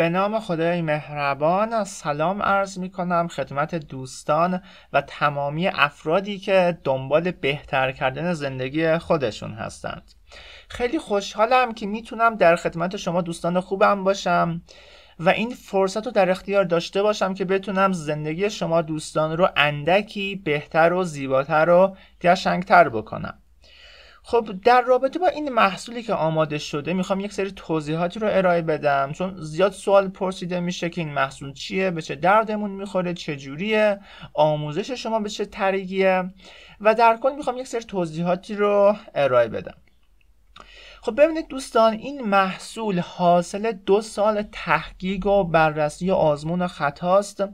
به نام خدای مهربان سلام عرض می کنم خدمت دوستان و تمامی افرادی که دنبال بهتر کردن زندگی خودشون هستند. خیلی خوشحالم که می‌تونم در خدمت شما دوستان خوبم باشم و این فرصت رو در اختیار داشته باشم که بتونم زندگی شما دوستان رو اندکی بهتر و زیباتر و قشنگتر بکنم. خب در رابطه با این محصولی که آماده شده می‌خوام یک سری توضیحاتی رو ارائه بدم چون زیاد سوال پرسیده میشه که این محصول چیه به چه دردمون می‌خوره چه جوریه آموزش شما به چه طریقیه؟ و در کل می‌خوام یک سری توضیحاتی رو ارائه بدم. خب ببینید دوستان این محصول حاصل دو سال تحقیق و بررسی و آزمون و خطاست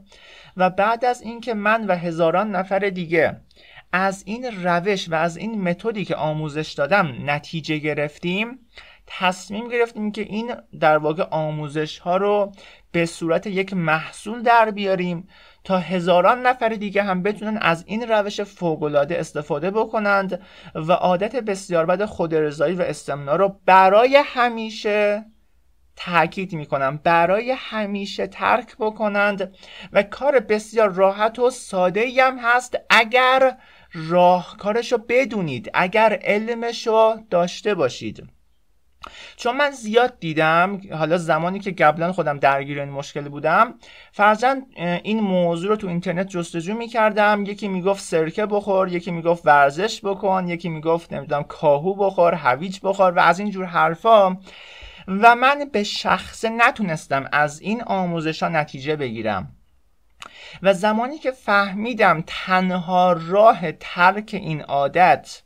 و بعد از اینکه من و هزاران نفر دیگه از این روش و از این متدی که آموزش دادم نتیجه گرفتیم تصمیم گرفتیم که این در واقع آموزش ها رو به صورت یک محصول در بیاریم تا هزاران نفر دیگه هم بتونن از این روش فوقالعاده استفاده بکنند و عادت بسیار بد خودرضایی و استمنا رو برای همیشه تاکید می‌کنم برای همیشه ترک بکنند و کار بسیار راحت و ساده هم هست اگر راهکارش رو بدونید اگر علمش رو داشته باشید. چون من زیاد دیدم حالا زمانی که قبلا خودم درگیر این مشکل بودم فرزن این موضوع رو تو اینترنت جستجو می‌کردم. یکی می‌گفت سرکه بخور یکی می‌گفت ورزش بکن یکی می‌گفت نمی‌دونم کاهو بخور هویج بخور و از این جور حرفا. و من به شخصه نتونستم از این آموزش ها نتیجه بگیرم. و زمانی که فهمیدم تنها راه ترک این عادت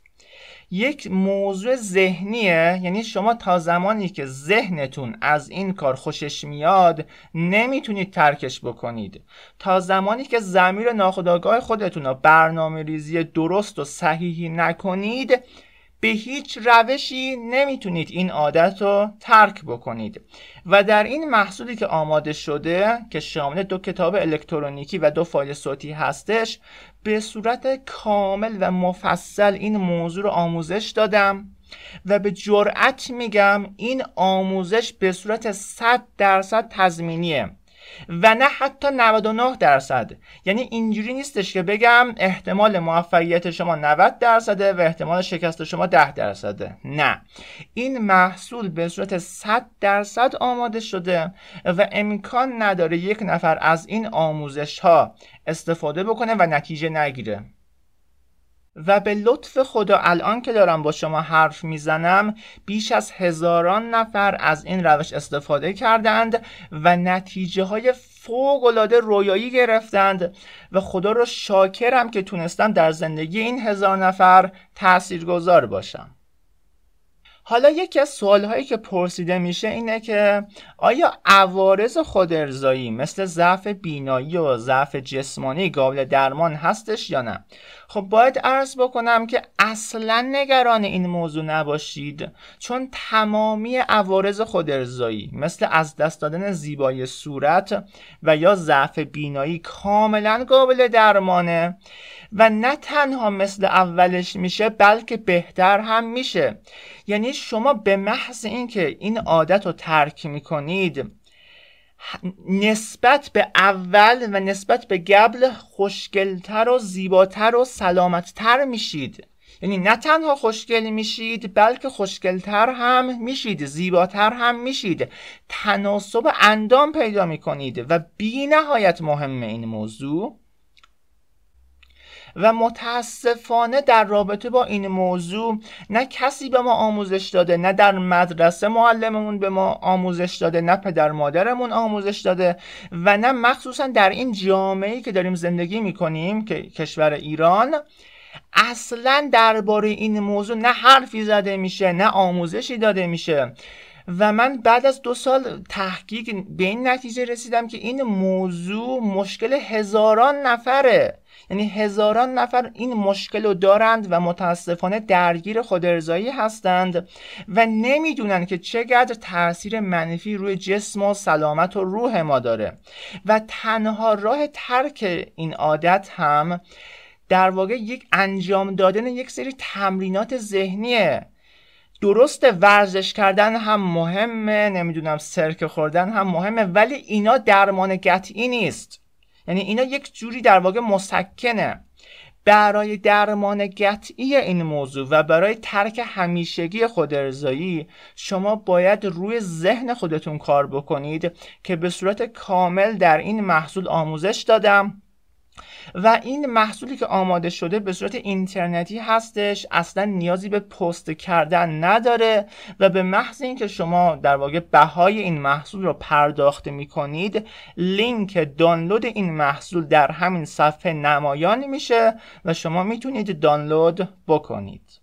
یک موضوع ذهنیه یعنی شما تا زمانی که ذهنتون از این کار خوشش میاد نمی‌تونید ترکش بکنید. تا زمانی که زمیر ناخودآگاه خودتون رو برنامه ریزی درست و صحیحی نکنید به هیچ روشی نمی‌تونید این عادت رو ترک بکنید. و در این محصولی که آماده شده که شامل دو کتاب الکترونیکی و دو فایل صوتی هستش به صورت کامل و مفصل این موضوع رو آموزش دادم و به جرأت میگم این آموزش به صورت 100 درصد تضمینیه. و نه حتی 99 درصد. یعنی اینجوری نیستش که بگم احتمال موفقیت شما 90 درصده و احتمال شکست شما 10 درصده. نه. این محصول به صورت 100 درصد آماده شده و امکان نداره یک نفر از این آموزش ها استفاده بکنه و نتیجه نگیره. و به لطف خدا الان که دارم با شما حرف می‌زنم بیش از هزاران نفر از این روش استفاده کردند و نتیجه های فوق العاده رویایی گرفتند و خدا رو شاکرم که تونستم در زندگی این هزار نفر تاثیرگذار باشم. حالا یکی از سوال هایی که پرسیده میشه اینه که آیا عوارض خودارضایی مثل ضعف بینایی و ضعف جسمانی قابل درمان هستش یا نه؟ خب باید عرض بکنم که اصلا نگران این موضوع نباشید. چون تمامی عوارض خودارضایی مثل از دست دادن زیبایی صورت و یا ضعف بینایی کاملا قابل درمانه و نه تنها مثل اولش میشه بلکه بهتر هم میشه. یعنی شما به محض اینکه این عادت رو ترک می‌کنید نسبت به اول و نسبت به قبل خوشگلتر و زیباتر و سلامتتر میشید. یعنی نه تنها خوشگل میشید بلکه خوشگلتر هم میشید زیباتر هم میشید. تناسب اندام پیدا می‌کنید و بی نهایت مهم این موضوع و متاسفانه در رابطه با این موضوع نه کسی به ما آموزش داده نه در مدرسه معلممون به ما آموزش داده نه پدر مادرمون آموزش داده و نه مخصوصا در این جامعه که داریم زندگی می‌کنیم که کشور ایران اصلا درباره این موضوع نه حرفی زده میشه نه آموزشی داده میشه. و من بعد از دو سال تحقیق به این نتیجه رسیدم که این موضوع مشکل هزاران نفره. یعنی هزاران نفر این مشکل رو دارند و متاسفانه درگیر خودارضایی هستند و نمی‌دونن که چقدر تاثیر منفی روی جسم و سلامت و روح ما داره. و تنها راه ترک این عادت هم در واقع یک انجام دادن یک سری تمرینات ذهنیه. درست ورزش کردن هم مهمه نمی‌دونم سرکه خوردن هم مهمه ولی اینا درمان قطعی نیست. یعنی اینا یک جوری در واقع مسکنه. برای درمان قطعی این موضوع و برای ترک همیشگی خود ارزایی شما باید روی ذهن خودتون کار بکنید که به صورت کامل در این محصول آموزش دادم. و این محصولی که آماده شده به صورت اینترنتی هستش اصلا نیازی به پست کردن نداره و به محض اینکه شما در واقع بهای این محصول رو پرداخت می کنید لینک دانلود این محصول در همین صفحه نمایان میشه و شما می‌تونید دانلود بکنید.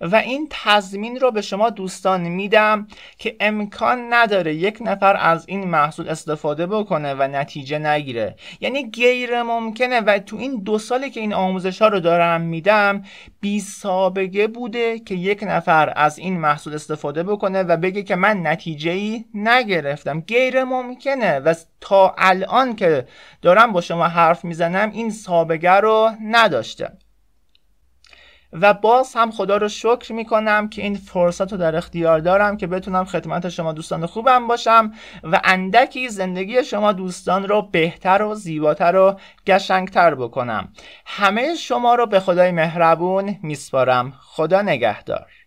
و این تضمین رو به شما دوستان میدم که امکان نداره یک نفر از این محصول استفاده بکنه و نتیجه نگیره. یعنی غیر ممکنه و تو این دو سالی که این آموزش ها رو دارم میدم بی سابقه بوده که یک نفر از این محصول استفاده بکنه و بگه که من نتیجه ای نگرفتم. غیر ممکنه و تا الان که دارم با شما حرف می‌زنم این سابقه رو نداشته و باز هم خدا رو شکر می‌کنم که این فرصت رو در اختیار دارم که بتونم خدمت شما دوستان خوبم باشم و اندکی زندگی شما دوستان رو بهتر و زیباتر و گشنگتر بکنم. همه شما رو به خدای مهربون میسپارم. خدا نگهدار.